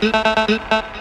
la,